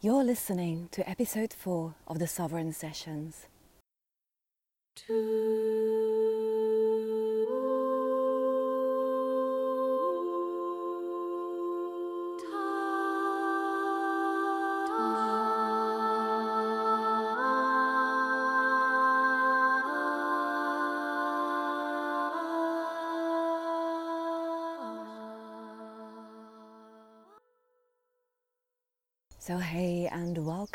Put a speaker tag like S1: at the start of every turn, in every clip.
S1: You're listening to episode 4 of the Sovereign Sessions. So, hey,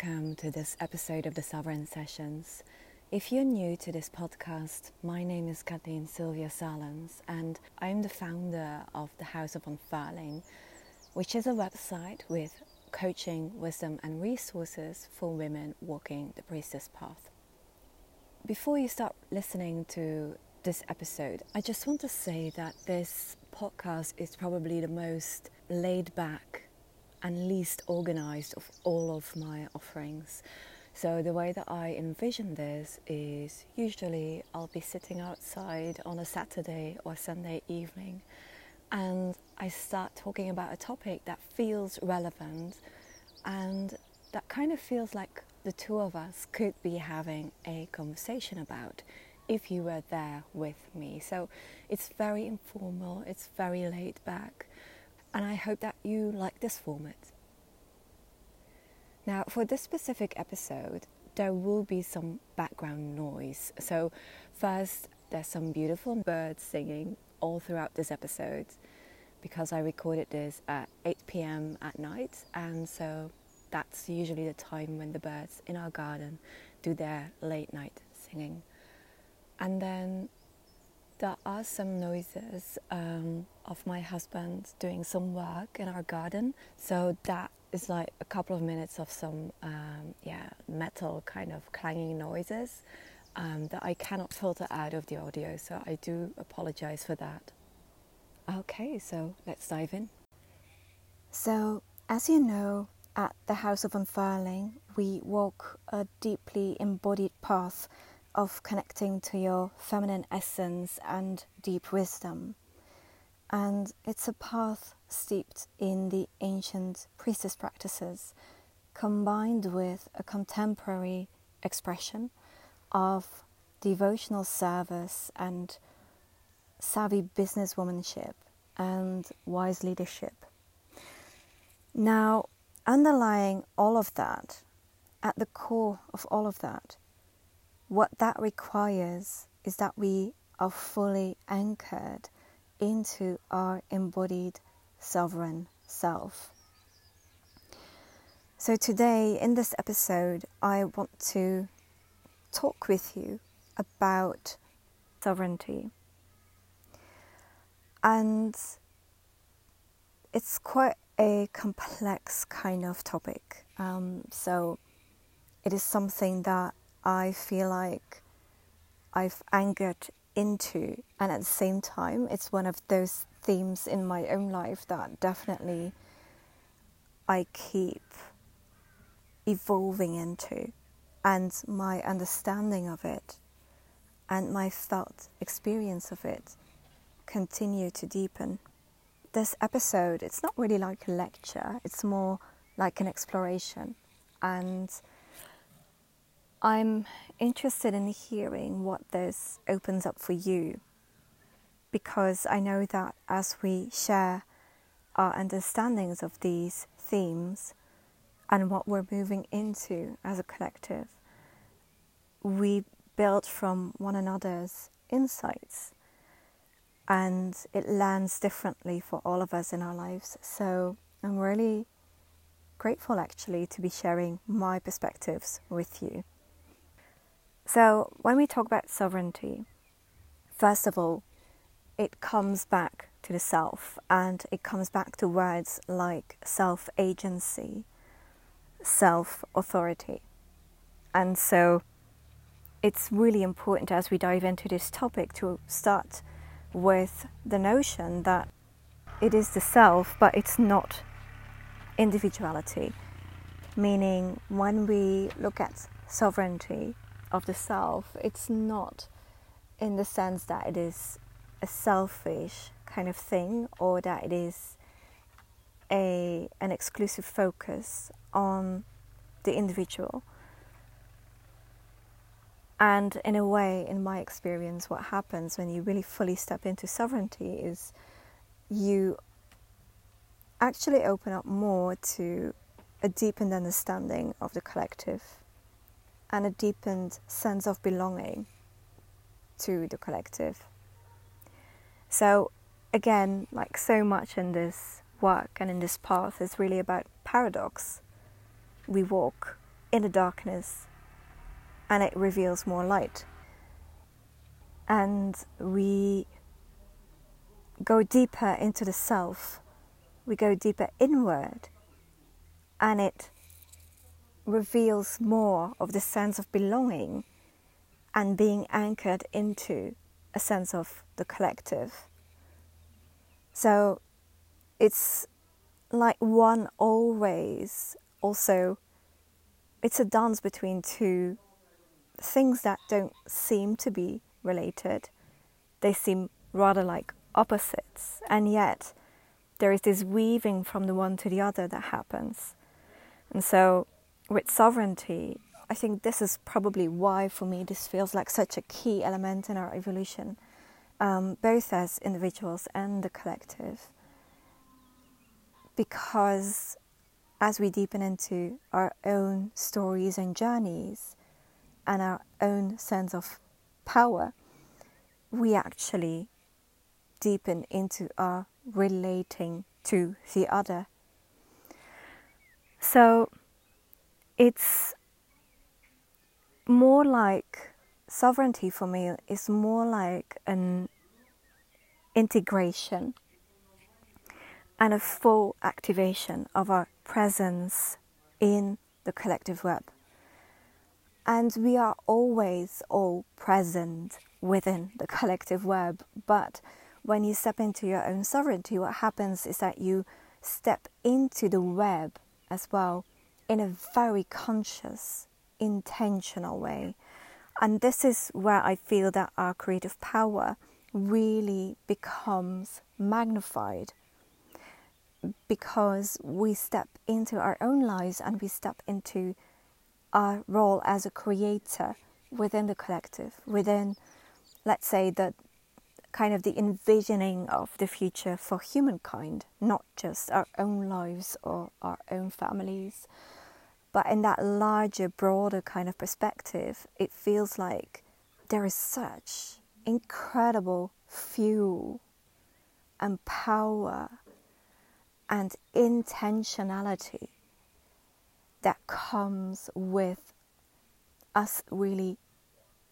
S1: welcome to this episode of the Sovereign Sessions. If you're new to this podcast, my name is Kathleen Sylvia Saelens, and I'm the founder of the House of Unfurling, which is a website with coaching, wisdom, and resources for women walking the priestess path. Before you start listening to this episode, I just want to say that this podcast is probably the most laid back and least organized of all of my offerings. So, the way that I envision this is usually I'll be sitting outside on a Saturday or Sunday evening and I start talking about a topic that feels relevant and that kind of feels like the two of us could be having a conversation about if you were there with me. So, it's very informal, it's very laid back and I hope that you like this format. Now, for this specific episode, there will be some background noise. So, first, there's some beautiful birds singing all throughout this episode because I recorded this at 8 pm at night, and so that's usually the time when the birds in our garden do their late night singing. And then there are some noises um, of my husband doing some work in our garden. So that is like a couple of minutes of some um, yeah metal kind of clanging noises um, that I cannot filter out of the audio. So I do apologize for that. Okay, so let's dive in. So, as you know, at the House of Unfurling, we walk a deeply embodied path of connecting to your feminine essence and deep wisdom. And it's a path steeped in the ancient priestess practices, combined with a contemporary expression of devotional service and savvy businesswomanship and wise leadership. Now, underlying all of that, at the core of all of that, what that requires is that we are fully anchored into our embodied sovereign self. So, today in this episode, I want to talk with you about sovereignty. And it's quite a complex kind of topic. Um, so, it is something that I feel like I've angered into, and at the same time, it's one of those themes in my own life that definitely I keep evolving into, and my understanding of it and my felt experience of it continue to deepen. This episode, it's not really like a lecture, it's more like an exploration. And I'm interested in hearing what this opens up for you because I know that as we share our understandings of these themes and what we're moving into as a collective, we build from one another's insights and it lands differently for all of us in our lives. So I'm really grateful actually to be sharing my perspectives with you. So, when we talk about sovereignty, first of all, it comes back to the self and it comes back to words like self agency, self authority. And so, it's really important as we dive into this topic to start with the notion that it is the self, but it's not individuality. Meaning, when we look at sovereignty, of the self, it's not in the sense that it is a selfish kind of thing or that it is a an exclusive focus on
S2: the individual. And in a way, in my experience, what happens when you really fully step into sovereignty is you actually open up more to a deepened understanding of the collective and a deepened sense of belonging to the collective. So, again, like so much in this work and in this path, is really about paradox. We walk in the darkness and it reveals more light. And we go deeper into the self, we go deeper inward, and it reveals more of the sense of belonging and being anchored into a sense of the collective. So it's like one always also, it's a dance between two things that don't seem to be related. They seem rather like opposites, and yet there is this weaving from the one to the other that happens. And so, with sovereignty, I think this is probably why, for me, this feels like such a key element in our evolution, um, both as individuals and the collective. Because as we deepen into our own stories and journeys, and our own sense of power, we actually deepen into our relating to the other. So it's more like sovereignty for me is more like an integration and a full activation of our presence in the collective web. And we are always all present within the collective web. But when you step into your own sovereignty, what happens is that you step into the web as well in a very conscious, intentional way. And this is where I feel that our creative power really becomes magnified because we step into our own lives and we step into our role as a creator within the collective, within, let's say, the kind of the envisioning of the future for humankind, not just our own lives or our own families, but in that larger, broader kind of perspective, it feels like there is such incredible fuel and power and intentionality that comes with us really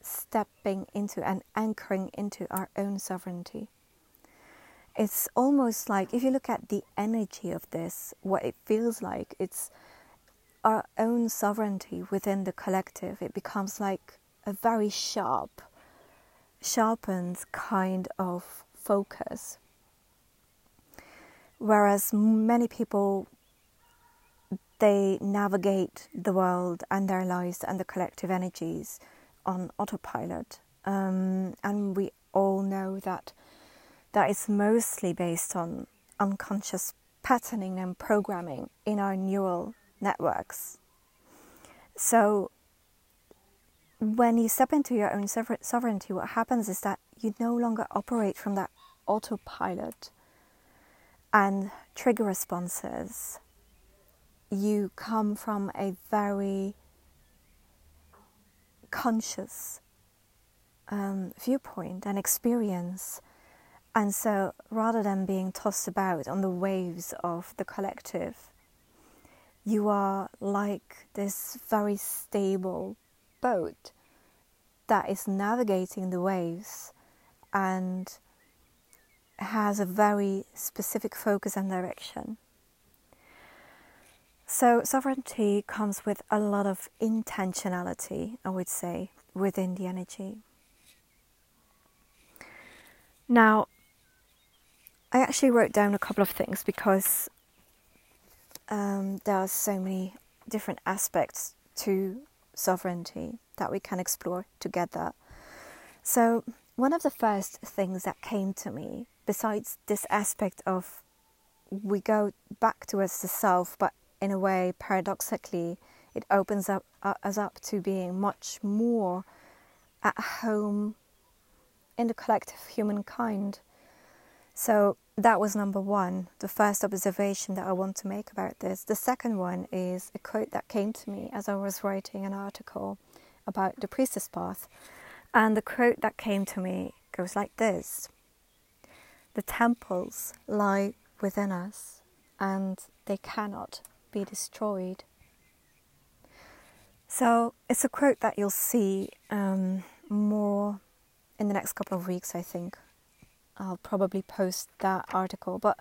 S2: stepping into and anchoring into our own sovereignty. It's almost like if you look at the energy of this, what it feels like, it's our own sovereignty within the collective. It becomes like a very sharp, sharpened kind of focus. Whereas many people they navigate the world and their lives and the collective energies on autopilot. Um, and we all know that that is mostly based on unconscious patterning and programming in our neural networks. So, when you step into your own sovereignty, what happens is that you no longer operate from that autopilot and trigger responses you come from a very conscious um, viewpoint and experience. And so, rather than being tossed about on the waves of the collective, you are like this very stable boat that is navigating the waves and has a very specific focus and direction. So, sovereignty comes with a lot of intentionality, I would say, within the energy. Now, I actually wrote down a couple of things because um, there are so many different aspects to sovereignty that we can explore together. So, one of the first things that came to me, besides this aspect of we go back towards the self, but in a way, paradoxically, it opens up uh, us up to being much more at home in the collective humankind. So that was number one, the first observation that I want to make about this. The second one is a quote that came to me as I was writing an article about the priestess path. And the quote that came to me goes like this The temples lie within us, and they cannot be destroyed. So it's a quote that you'll see um, more in the next couple of weeks, I think. I'll probably post that article. But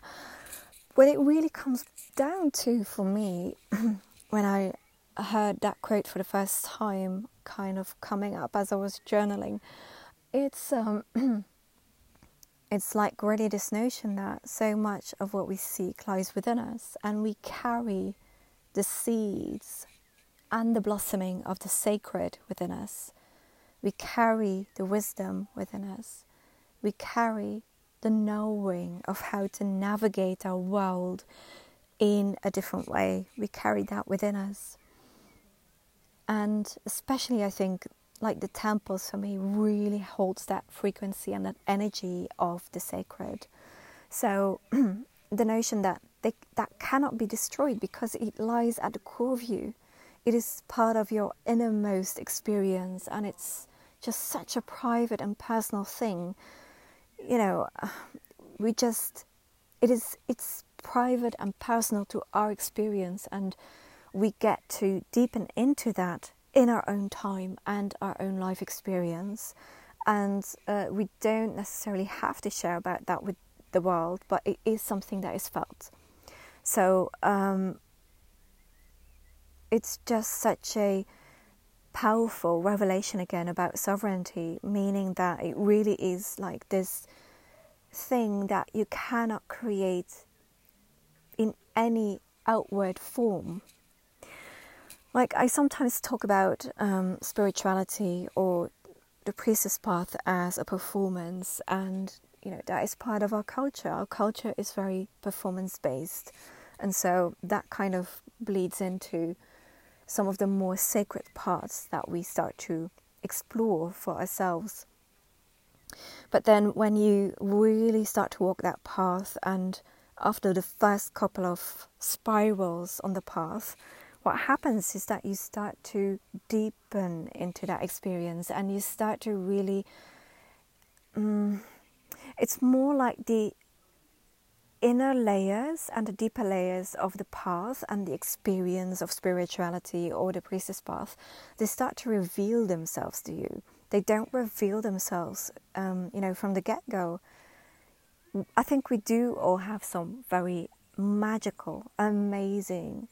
S2: what it really comes down to for me, when I heard that quote for the first time, kind of coming up as I was journaling, it's um, it's like really this notion that so much of what we seek lies within us, and we carry the seeds and the blossoming of the sacred within us. We carry the wisdom within us. We carry the knowing of how to navigate our world in a different way. We carry that within us. And especially, I think, like the temples for me really holds that frequency and that energy of the sacred. So the notion that they, that cannot be destroyed because it lies at the core of you. It is part of your innermost experience, and it's just such a private and personal thing. You know, we just it is it's private and personal to our experience, and we get to deepen into that in our own time and our own life experience. And uh, we don't necessarily have to share about that with the world, but it is something that is felt. So um, it's just such a powerful revelation again about sovereignty, meaning that it really is like this thing that you cannot create in any outward form. Like, I sometimes talk about um, spirituality or the priestess path as a performance, and you know, that is part of our culture. Our culture is very performance based, and so that kind of bleeds into some of the more sacred parts that we start to explore for ourselves. But then, when you really start to walk that path, and after the first couple of spirals on the path, what happens is that you start to deepen into that experience and you start to really. Um, it's more like the inner layers and the deeper layers of the path and the experience of spirituality or the priestess path, they start to reveal themselves to you. They don't reveal themselves, um, you know, from the get go. I think we do all have some very magical, amazing,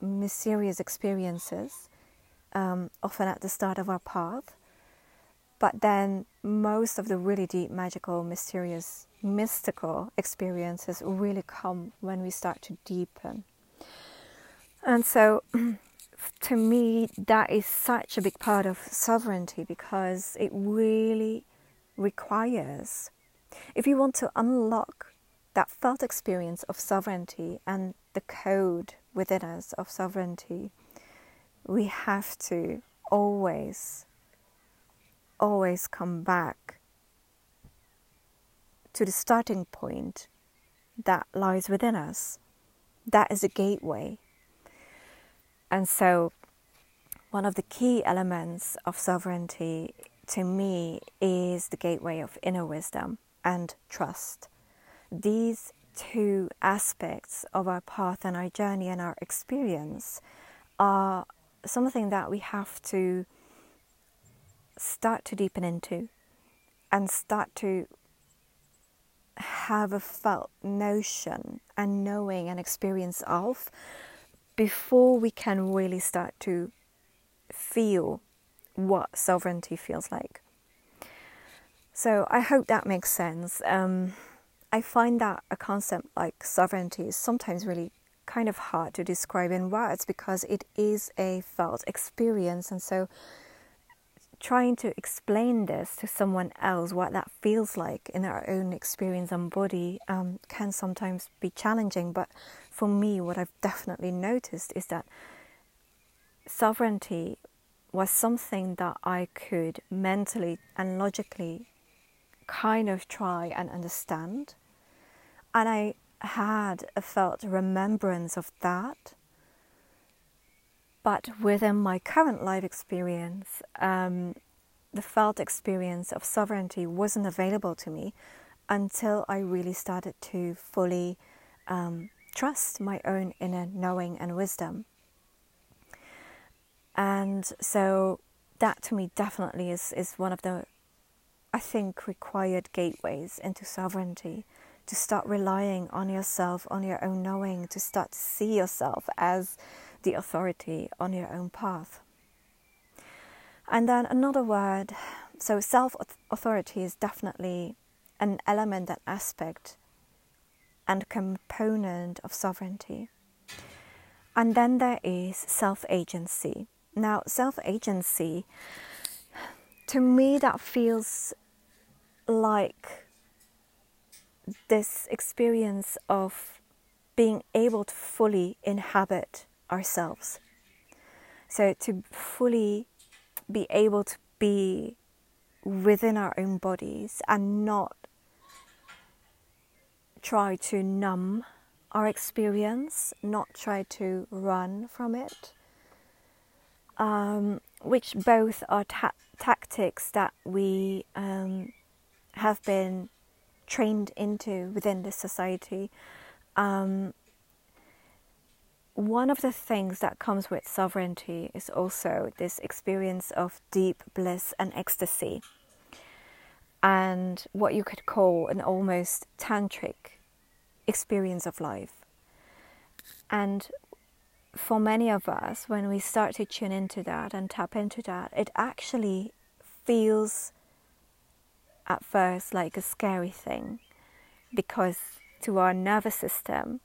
S2: mysterious experiences, um, often at the start of our path. But then most of the really deep, magical, mysterious mystical experiences really come when we start to deepen. And so, to me, that is such a big part of sovereignty because it really requires, if you want to unlock that felt experience of sovereignty and the code within us of sovereignty, we have to always, always come back to the starting point that lies within us. That is a gateway. And so, one of the key elements of sovereignty to me is the gateway of inner wisdom and trust. These two aspects of our path and our journey and our experience are something that we have to start to deepen into and start to have a felt notion and knowing and experience of before we can really start to feel what sovereignty feels like. So I hope that makes sense. Um, I find that a concept like sovereignty is sometimes really kind of hard to describe in words because it is a felt experience, and so trying to explain this to someone else, what that feels like in our own experience and body, um, can sometimes be challenging. But for me, what I've definitely noticed is that sovereignty was something that I could mentally and logically kind of try and understand. And I had a felt remembrance of that. But within my current life experience, um, the felt experience of sovereignty wasn't available to me until I really started to fully um, trust my own inner knowing and wisdom. And so that to me definitely is, is one of the, I think, required gateways into sovereignty. To start relying on yourself, on your own knowing, to start to see yourself as the authority on your own path. And then another word so self authority is definitely an element, an aspect, and component of sovereignty. And then there is self agency. Now, self agency, to me, that feels like this experience of being able to fully inhabit ourselves. So, to fully be able to be within our own bodies and not try to numb our experience, not try to run from it, um, which both are ta- tactics that we um, have been trained into within this society. Um, one of the things that comes with sovereignty is also this experience of deep bliss and ecstasy, and what you could call an almost tantric experience of life. And for many of us, when we start to tune into that and tap into that, it actually feels at first like a scary thing because to our nervous system,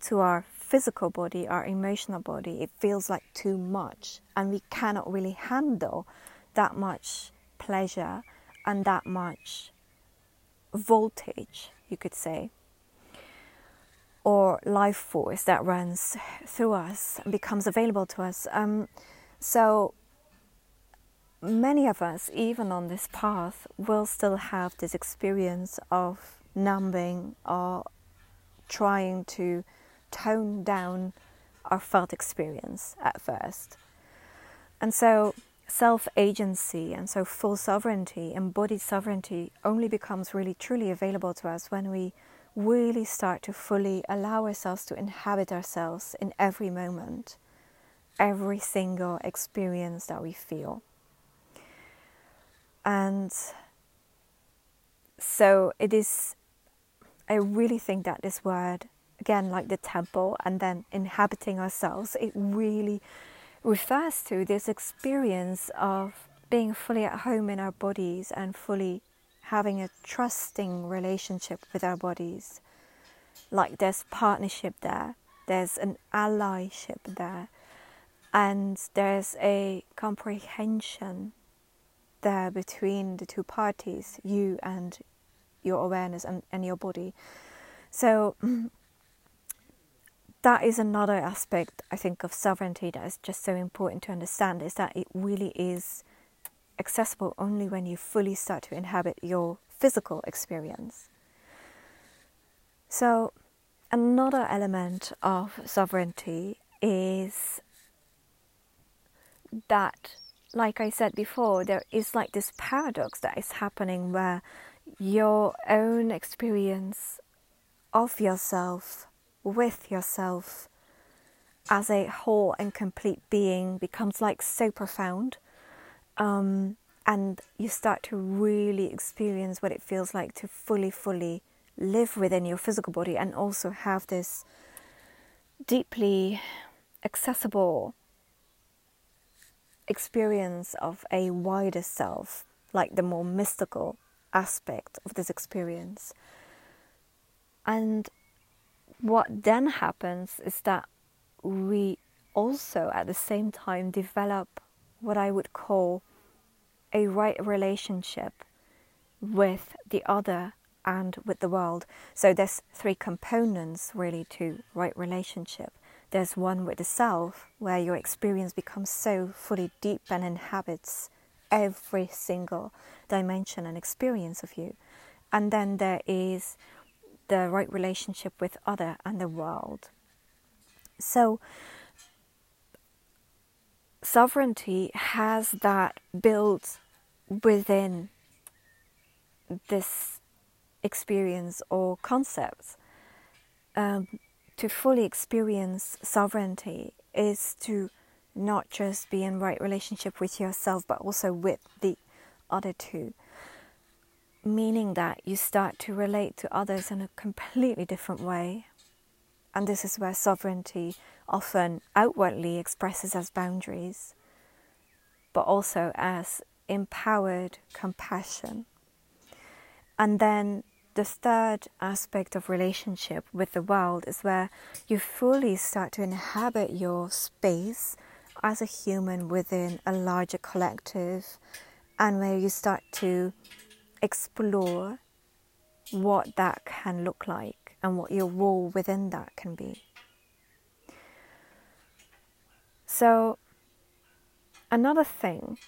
S2: to our physical body, our emotional body, it feels like too much, and we cannot really handle that much pleasure and that much voltage, you could say or life force that runs through us and becomes available to us. Um, so many of us, even on this path, will still have this experience of numbing or trying to tone down our felt experience at first. And so self agency and so full sovereignty, embodied sovereignty, only becomes really truly available to us when we really start to fully allow ourselves to inhabit ourselves in every moment, every single experience that we feel. And so it is, I really think that this word, again, like the temple and then inhabiting ourselves, it really refers to this experience of being fully at home in our bodies and fully having a trusting relationship with our bodies. Like there's partnership there, there's an allyship there, and there's a comprehension there between the two parties, you and your awareness and, and your body. So that is another aspect I think of sovereignty that is just so important to understand is that it really is accessible only when you fully start to inhabit your physical experience. So, another element of sovereignty is that, like I said before, there is like this paradox that is happening where your own experience of yourself, with yourself, as a whole and complete being becomes like so profound um, and you start to really experience what it feels like to fully, fully live within your physical body and also have this deeply accessible experience of a wider self, like the more mystical aspect of this experience. And what then happens is that we also at the same time develop what I would call a right relationship with the other and with the world. So there's three components really to right relationship. There's one with the self, where your experience becomes so fully deep and inhabits every single dimension and experience of you. And then there is the right relationship with other and the world. So sovereignty has that built within this experience or concept. Um, to fully experience sovereignty is to not just be in right relationship with yourself, but also with the other two. Meaning that you start to relate to others in a completely different way. And this is where sovereignty often outwardly expresses as boundaries, but also as empowered compassion. And then the third aspect of relationship with the world is where you fully start to inhabit your space as a human within a larger collective and where you start to explore what that can look like and what your role within that can be. So, another thing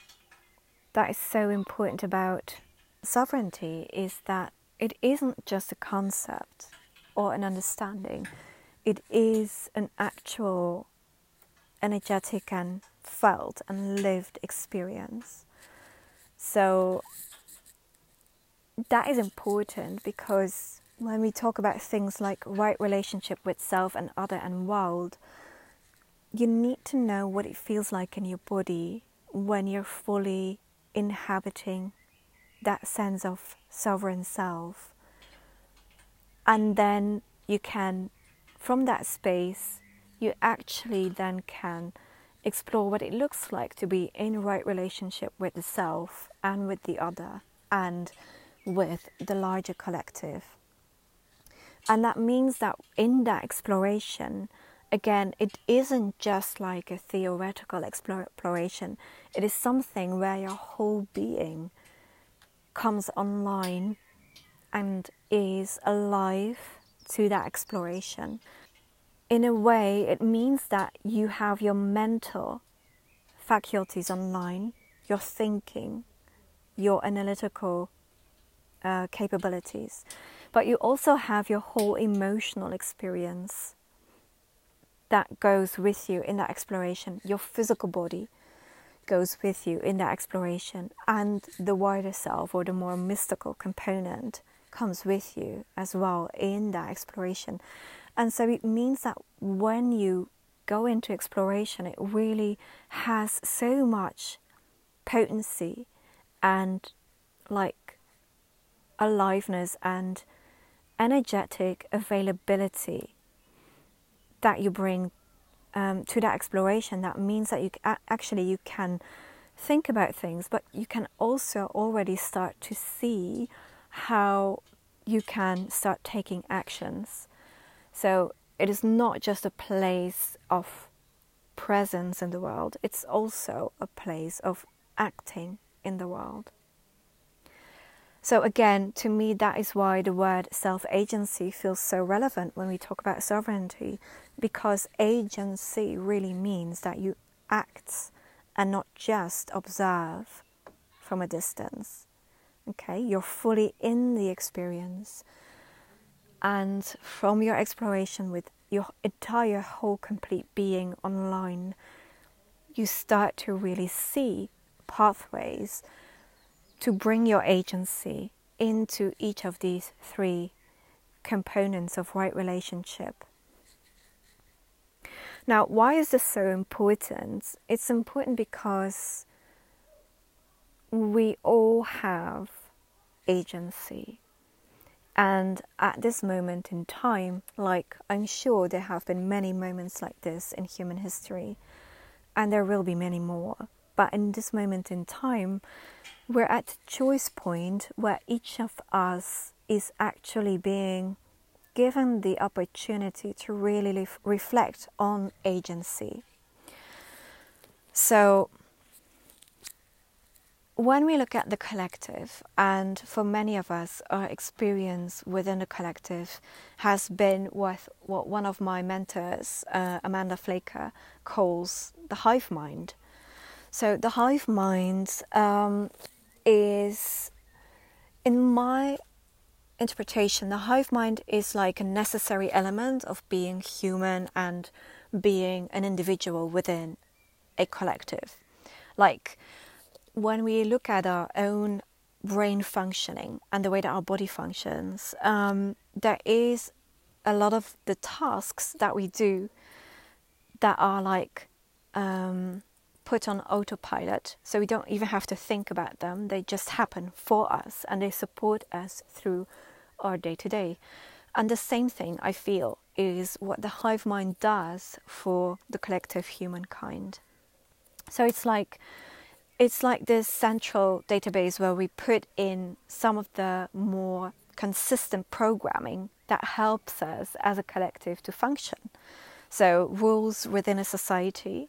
S2: that is so important about sovereignty is that it isn't just a concept or an understanding, it is an actual energetic and felt and lived experience. So that is important because when we talk about things like right relationship with self and other and world, you need to know what it feels like in your body when you're fully inhabiting that sense of sovereign self. And then you can, from that space, you actually then can explore what it looks like to be in right relationship with the self and with the other and with the larger collective. And that means that in that exploration, again, it isn't just like a theoretical exploration, it is something where your whole being comes online and is alive to that exploration. In a way, it means that you have your mental faculties online, your thinking, your analytical uh, capabilities, but you also have your whole emotional experience that goes with you in that exploration, your physical body, goes with you in that exploration, and the wider self or the more mystical component comes with you as well in that exploration. And so it means that when you go into exploration, it really has so much potency and like aliveness and energetic availability that you bring um, to that exploration, that means that you actually you can think about things, but you can also already start to see how you can start taking actions. So it is not just a place of presence in the world, it's also a place of acting in the world. So, again, to me, that is why the word self agency feels so relevant when we talk about sovereignty, because agency really means that you act and not just observe from a distance. Okay, you're fully in the experience, and from your exploration with your entire whole complete being online, you start to really see pathways to bring your agency into each of these three components of right relationship. Now, why is this so important? It's important because we all have agency. And at this moment in time, like I'm sure there have been many moments like this in human history, and there will be many more. But in this moment in time, we're at a choice point where each of us is actually being given the opportunity to really reflect on agency. So, when we look at the collective, and for many of us, our experience within the collective has been what, what one of my mentors, uh, Amanda Flaker, calls the hive mind. So, the hive mind um, is, in my interpretation, the hive mind is like a necessary element of being human and being an individual within a collective. Like, when we look at our own brain functioning and the way that our body functions, um, there is a lot of the tasks that we do that are like um, put on autopilot. So we don't even have to think about them, they just happen for us and they support us through our day to day. And the same thing I feel is what the hive mind does for the collective humankind. So it's like it's like this central database where we put in some of the more consistent programming that helps us as a collective to function. So, rules within a society,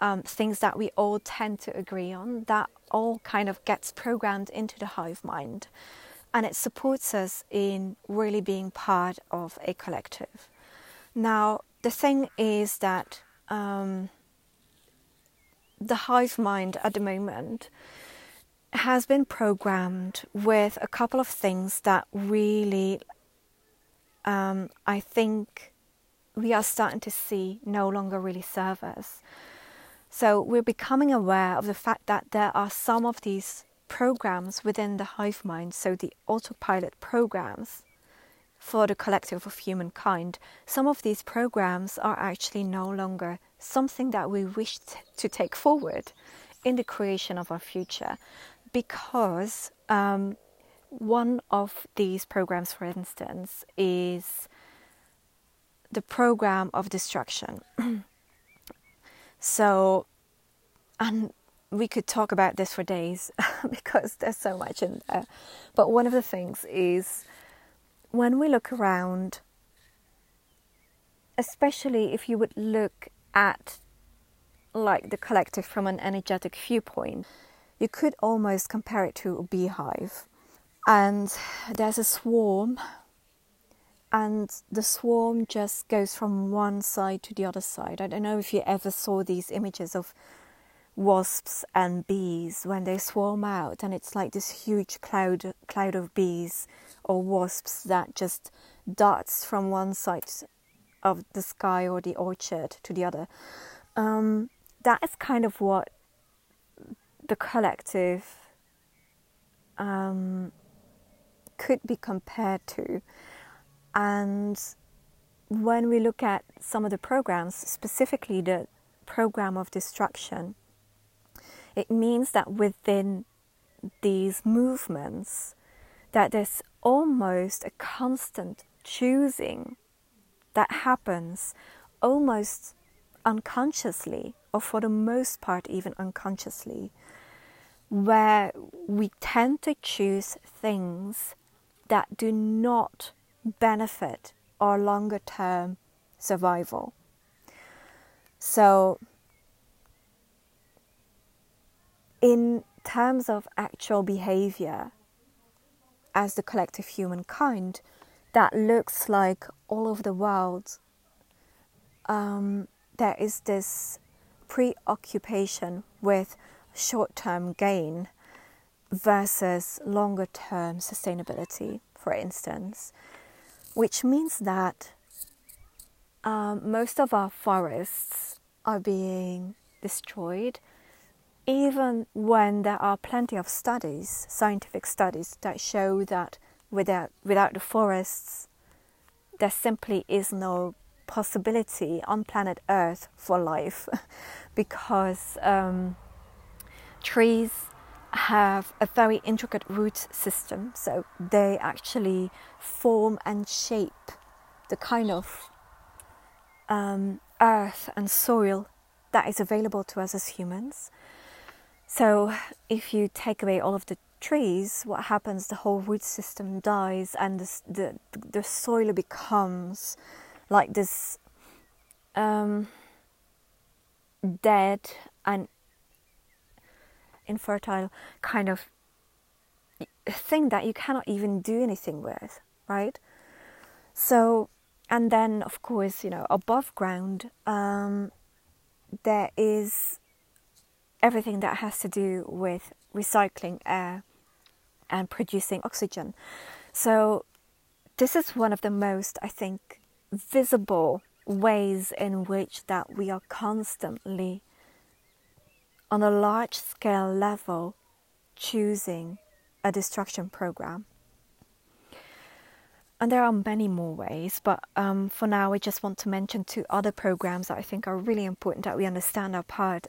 S2: um, things that we all tend to agree on, that all kind of gets programmed into the hive mind. And it supports us in really being part of a collective. Now, the thing is that um, the hive mind at the moment has been programmed with a couple of things that really um, I think we are starting to see no longer really serve us. So we're becoming aware of the fact that there are some of these programs within the hive mind, so the autopilot programs for the collective of humankind. Some of these programs are actually no longer something that we wish to take forward in the creation of our future because um, one of these programs, for instance, is the program of destruction. so, and we could talk about this for days because there's so much in there. But one of the things is when we look around, especially if you would look at like the collective from an energetic viewpoint, you could almost compare it to a beehive. And there's a swarm, and the swarm just goes from one side to the other side. I don't know if you ever saw these images of wasps and bees when they swarm out, and it's like this huge cloud cloud of bees or wasps that just darts from one side of the sky or the orchard to the other. Um, that is kind of what the collective um, could be compared to. And when we look at some of the programs, specifically the program of destruction, it means that within these movements, that there's almost a constant choosing that happens almost unconsciously, or for the most part, even unconsciously, where we tend to choose things that do not benefit or longer term survival. So, in terms of actual behavior as the collective humankind, that looks like all over the world, um, there is this preoccupation with short term gain versus longer term sustainability, for instance, which means that um, most of our forests are being destroyed, even when there are plenty of studies, scientific studies, that show that without without the forests, there simply is no possibility on planet Earth for life, because um, trees have a very intricate root system, so they actually form and shape the kind of um, earth and soil that is available to us as humans. So, if you take away all of the trees, what happens? The whole root system dies, and the the, the soil becomes like this um, dead and infertile kind of thing that you cannot even do anything with, right? So, and then of course, you know, above ground, um, there is everything that has to do with recycling air and producing oxygen. So, this is one of the most, I think, visible ways in which that we are constantly on a large scale level choosing a destruction program. And there are many more ways, but um, for now, I just want to mention two other programs that I think are really important that we understand are part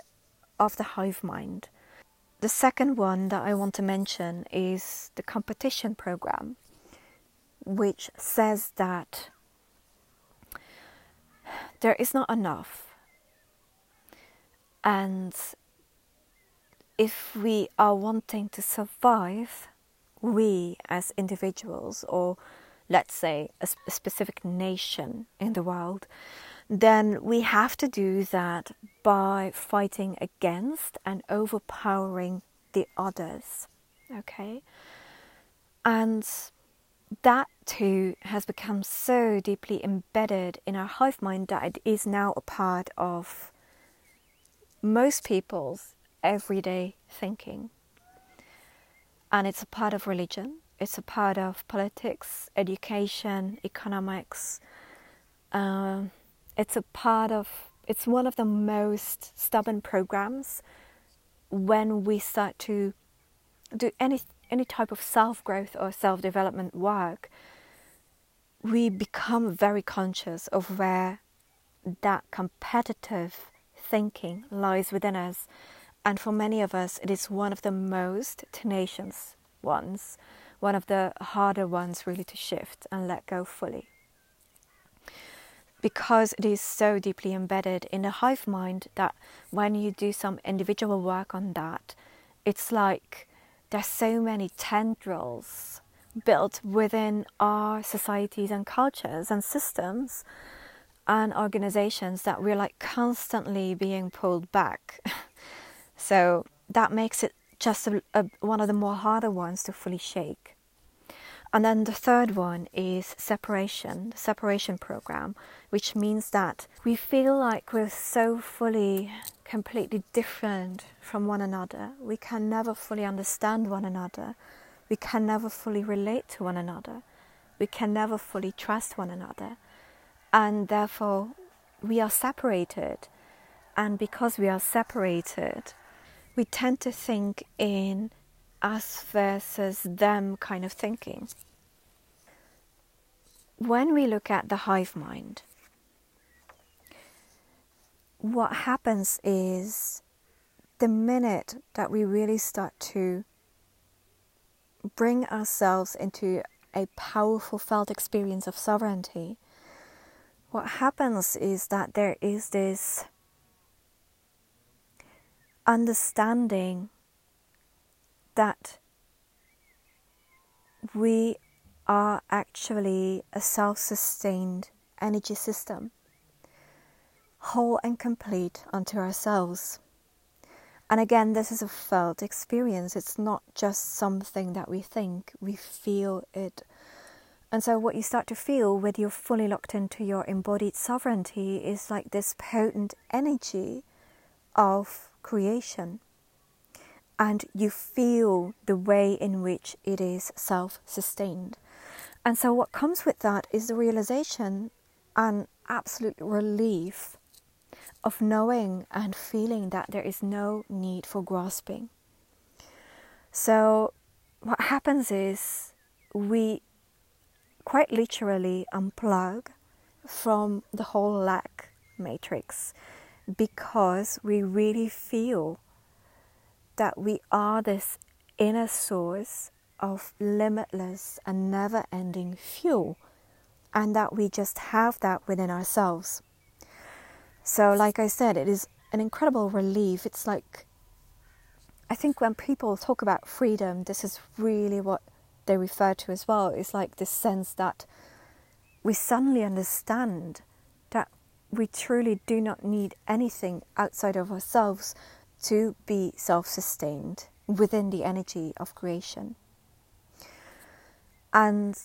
S2: of the hive mind. The second one that I want to mention is the competition program, which says that there is not enough. And if we are wanting to survive, we as individuals, or let's say a, a specific nation in the world, then we have to do that by fighting against and overpowering the others. Okay? And that too has become so deeply embedded in our hive mind that it is now a part of most people's everyday thinking. And it's a part of religion, it's a part of politics, education, economics. Uh, it's a part of, it's one of the most stubborn programs when we start to do any, any type of self growth or self development work. We become very conscious of where that competitive thinking lies within us and for many of us, it is one of the most tenacious ones, one of the harder ones really to shift and let go fully. Because it is so deeply embedded in the hive mind that when you do some individual work on that, it's like there's so many tendrils built within our societies and cultures and systems and organizations that we're like constantly being pulled back So that makes it just a, a, one of the more harder ones to fully shake. And then the third one is separation, the separation program, which means that we feel like we're so fully, completely different from one another. We can never fully understand one another. We can never fully relate to one another. We can never fully trust one another. And therefore, we are separated. And because we are separated, we tend to think in us versus them kind of thinking. When we look at the hive mind, what happens is the minute that we really start to bring ourselves into a powerful felt experience of sovereignty, what happens is that there is this understanding that we are actually a self sustained energy system, whole and complete unto ourselves. And again, this is a felt experience. It's not just something that we think, we feel it. And so, what you start to feel when you're fully locked into your embodied sovereignty is like this potent energy of creation and you feel the way in which it is self sustained. And so, what comes with that is the realization and absolute relief of knowing and feeling that there is no need for grasping. So, what happens is we quite literally unplug from the whole lack matrix because we really feel that we are this inner source of limitless and never ending fuel, and that we just have that within ourselves. So, like I said, it is an incredible relief. It's like, I think when people talk about freedom, this is really what they refer to as well. It's like this sense that we suddenly understand we truly do not need anything outside of ourselves to be self sustained within the energy of creation. And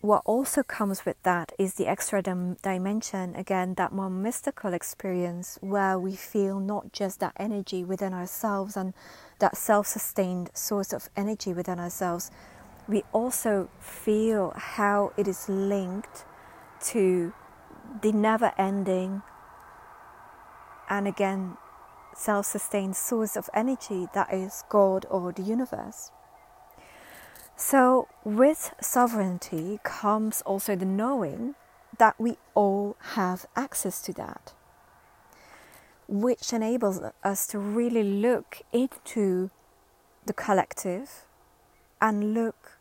S2: what also comes with that is the extra dim- dimension, again, that more mystical experience where we feel not just that energy within ourselves and that self sustained source of energy within ourselves, we also feel how it is linked to the never ending and again self sustained source of energy that is God or the universe. So, with sovereignty comes also the knowing that we all have access to that, which enables us to really look into the collective and look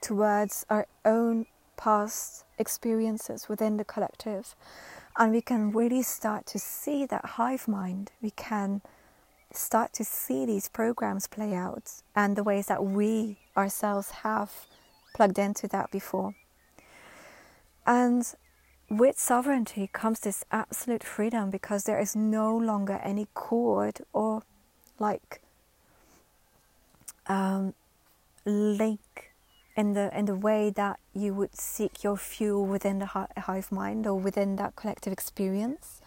S2: towards our own past experiences within the collective. And we can really start to see that hive mind. We can start to see these programs play out and the ways that we ourselves have plugged into that before. And with sovereignty comes this absolute freedom because there is no longer any cord or like um, link in the in the way that you would seek your fuel within the hive mind or within that collective experience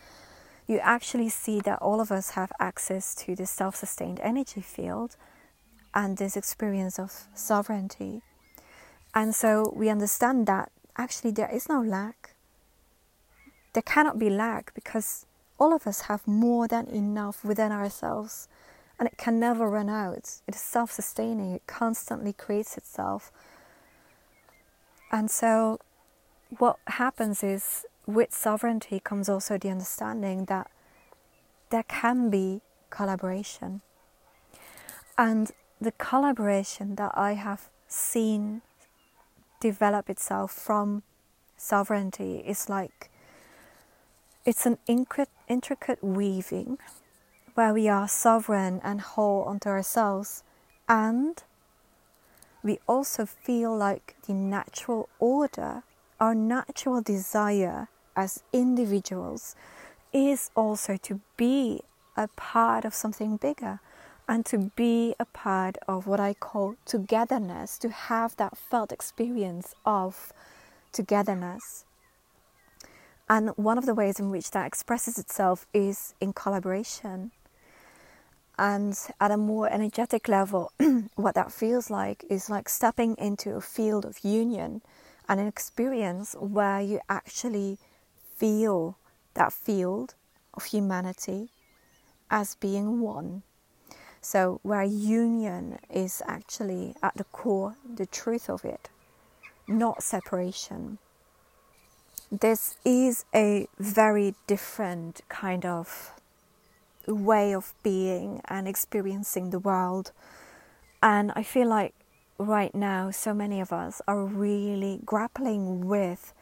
S2: you actually see that all of us have access to this self sustained energy field and this experience of sovereignty. And so we understand that actually there is no lack. There cannot be lack because all of us have more than enough within ourselves and it can never run out. It is self sustaining, it constantly creates itself. And so what happens is with sovereignty comes also the understanding that there can be collaboration. And the collaboration that I have seen develop itself from sovereignty is like it's an intricate weaving where we are sovereign and whole unto ourselves and we also feel like the natural order, our natural desire as individuals is also to be a part of something bigger and to be a part of what I call togetherness, to have that felt experience of togetherness. And one of the ways in which that expresses itself is in collaboration. And at a more energetic level, what that feels like is like stepping into a field of union and an experience where you actually feel that field of humanity as being one. So, where union is actually at the core, the truth of it, not separation. This is a very different kind of way of being and experiencing the world. And I feel like right now, so many of us are really grappling with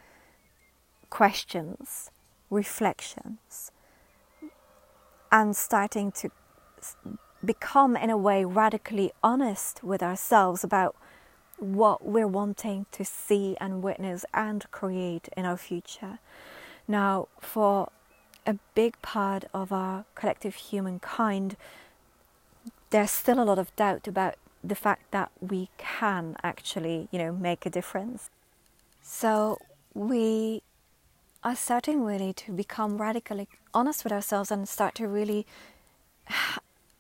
S2: questions, reflections, and starting to become, in a way, radically honest with ourselves about what we're wanting to see and witness and create in our future. Now, for a big part of our collective humankind, there's still a lot of doubt about the fact that we can actually, you know, make a difference. So we are starting really to become radically honest with ourselves and start to really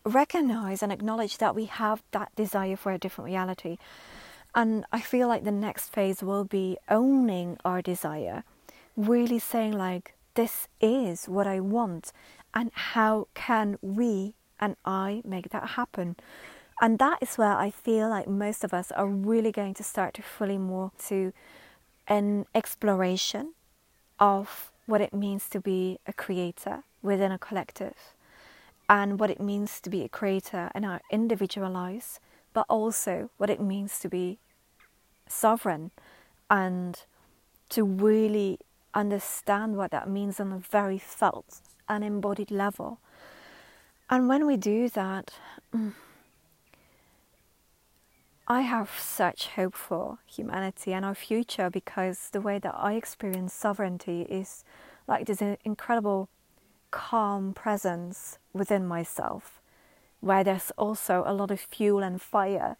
S2: recognize and acknowledge that we have that desire for a different reality. And I feel like the next phase will be owning our desire, really saying, like, this is what I want, and how can we and I make that happen? And that is where I feel like most of us are really going to start to fully move to an exploration of what it means to be a creator within a collective and what it means to be a creator in our individual lives, but also what it means to be sovereign and to really understand what that means on a very felt and embodied level. And when we do that, mm, I have such hope for humanity and our future because the way that I experience sovereignty is like this an incredible calm presence within myself where there's also a lot of fuel and fire.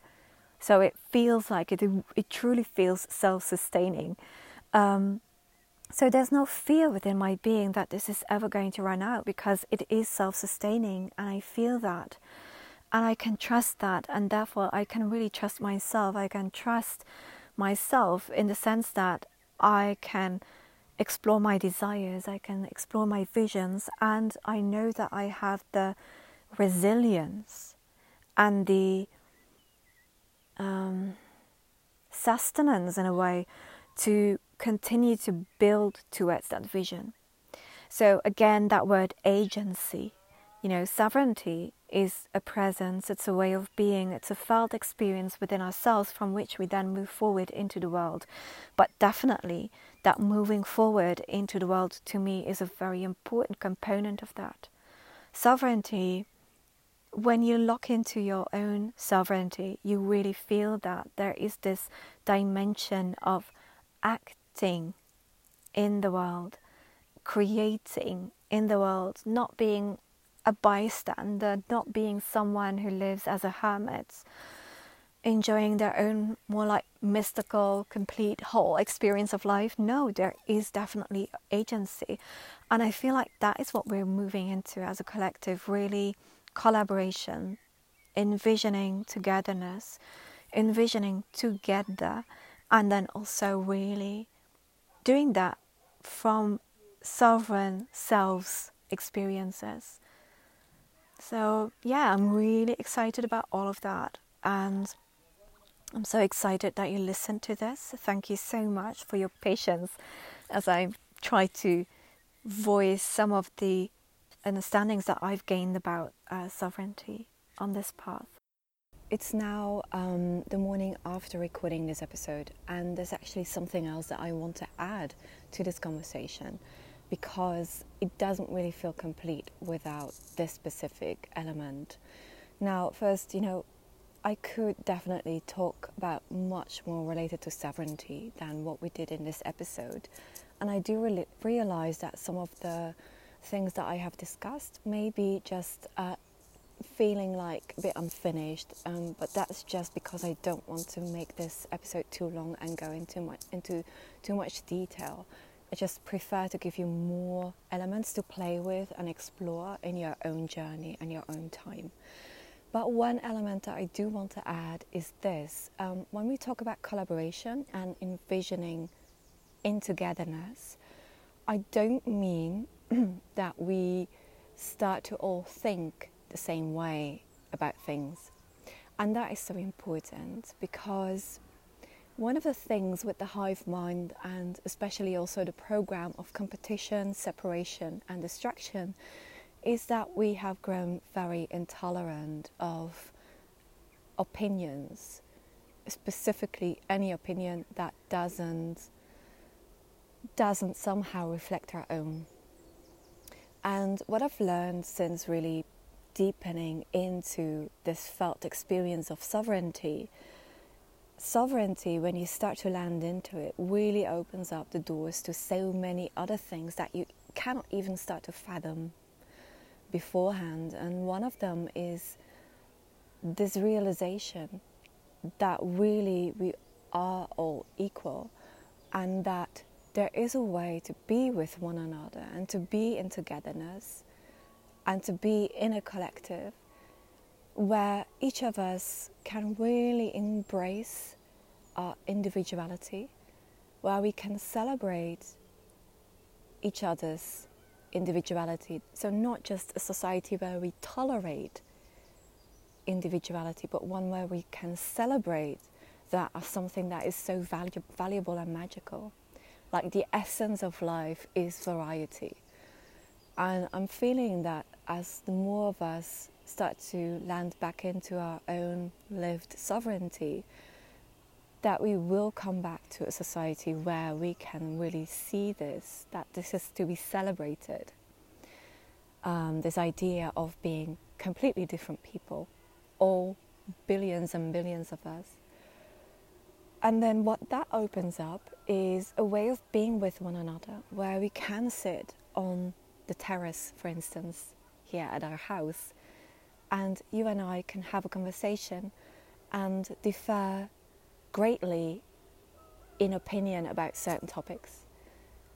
S2: So it feels like it, it truly feels self sustaining. Um, so there's no fear within my being that this is ever going to run out because it is self sustaining and I feel that. And I can trust that, and therefore I can really trust myself. I can trust myself in the sense that I can explore my desires, I can explore my visions, and I know that I have the resilience and the um, sustenance in a way to continue to build towards that vision. So, again, that word agency, you know, sovereignty is a presence, it's a way of being, it's a felt experience within ourselves from which we then move forward into the world. But definitely, that moving forward into the world to me is a very important component of that. Sovereignty, when you lock into your own sovereignty, you really feel that there is this dimension of acting in the world, creating in the world, not being a bystander, not being someone who lives as a hermit, enjoying their own more like mystical, complete, whole experience of life. No, there is definitely agency. And I feel like that is what we're moving into as a collective really collaboration, envisioning togetherness, envisioning together, and then also really doing that from sovereign selves experiences. So, yeah, I'm really excited about all of that. And I'm so excited that you listened to this. Thank you so much for your patience as I try to voice some of the understandings that I've gained about uh, sovereignty on this path.
S1: It's now um, the morning after recording this episode, and there's actually something else that I want to add to this conversation because it doesn't really feel complete without this specific element. Now, first, you know, I could definitely talk about much more related to sovereignty than what we did in this episode. And I do really realize that some of the things that I have discussed may be just uh, feeling like a bit unfinished, um, but that's just because I don't want to make this episode too long and go into much, into too much detail. I just prefer to give you more elements to play with and explore in your own journey and your own time. But one element that I do want to add is this um, when we talk about collaboration and envisioning in togetherness, I don't mean that we start to all think the same way about things. And that is so important because one of the things with the hive mind, and especially also the program of competition, separation, and distraction, is that we have grown very intolerant of opinions, specifically any opinion that doesn't doesn't somehow reflect our own. And what I've learned since really deepening into this felt experience of sovereignty, sovereignty, when you start to land into it, really opens up the doors to so many other things that you cannot even start to fathom beforehand, and one of them is this realization that really we are all equal and that there is a way to be with one another and to be in togetherness and to be in a collective where each of us can really embrace our individuality, where we can celebrate each other's individuality. So, not just a society where we tolerate individuality, but one where we can celebrate that as something that is so valu- valuable and magical. Like the essence of life is variety. And I'm feeling that as the more of us start to land back into our own lived sovereignty, that we will come back to a society where we can really see this, that this is to be celebrated. Um, this idea of being completely different people, all billions and billions of us. And then what that opens up is a way of being with one another where we can sit on the terrace, for instance, here at our house and you and I can have a conversation and differ greatly in opinion about certain topics,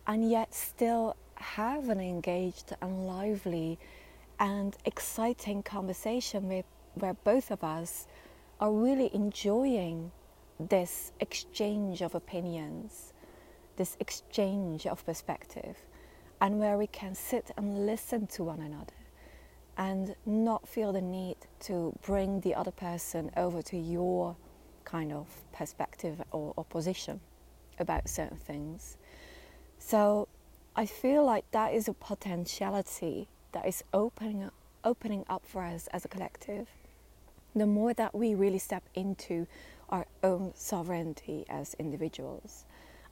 S1: and yet still have an engaged and lively and exciting conversation where, where both of us are really enjoying this exchange of opinions, this exchange of perspective, and where we can sit and listen to one another and not feel the need to bring the other person over to your kind of perspective or, or position about certain things. So I feel like that is a potentiality that is opening opening up for us as a collective. The more that we really step into our own sovereignty as individuals,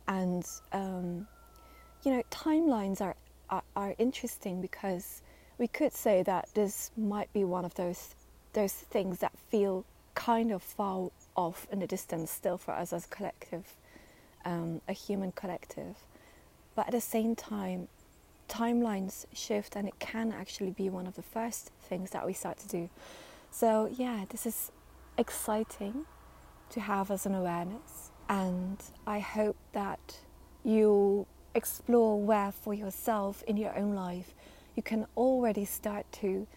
S1: and um, you know, timelines are, are are interesting because we could say that this might be one of those those things that feel kind of far off in the distance still for us as a collective, um, a human collective. But at the same time, timelines shift and it can actually be one of the first things that we start to do. So, yeah, this is exciting to have as an awareness, and I hope that you explore where for yourself in your own life you can already start to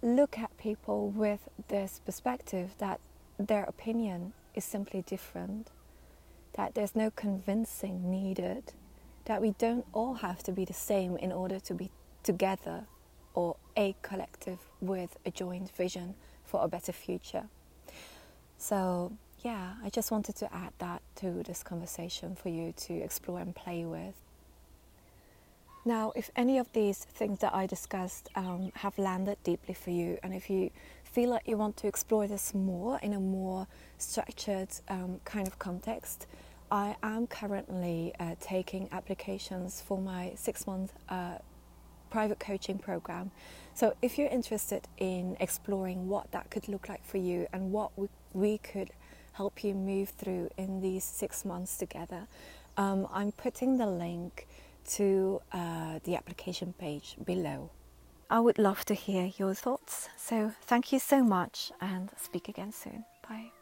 S1: look at people with this perspective that their opinion is simply different, that there's no convincing needed, that we don't all have to be the same in order to be together or a collective with a joint vision for a better future. So, yeah, I just wanted to add that to this conversation for you to explore and play with. Now, if any of these things that I discussed um, have landed deeply for you, and if you feel like you want to explore this more in a more structured um, kind of context, I am currently uh, taking applications for my six month uh, private coaching program. So, if you're interested in exploring what that could look like for you and what we, we could help you move through in these six months together, um, I'm putting the link to uh, the application page below. I would love to hear your thoughts. So thank you so much and speak again soon. Bye.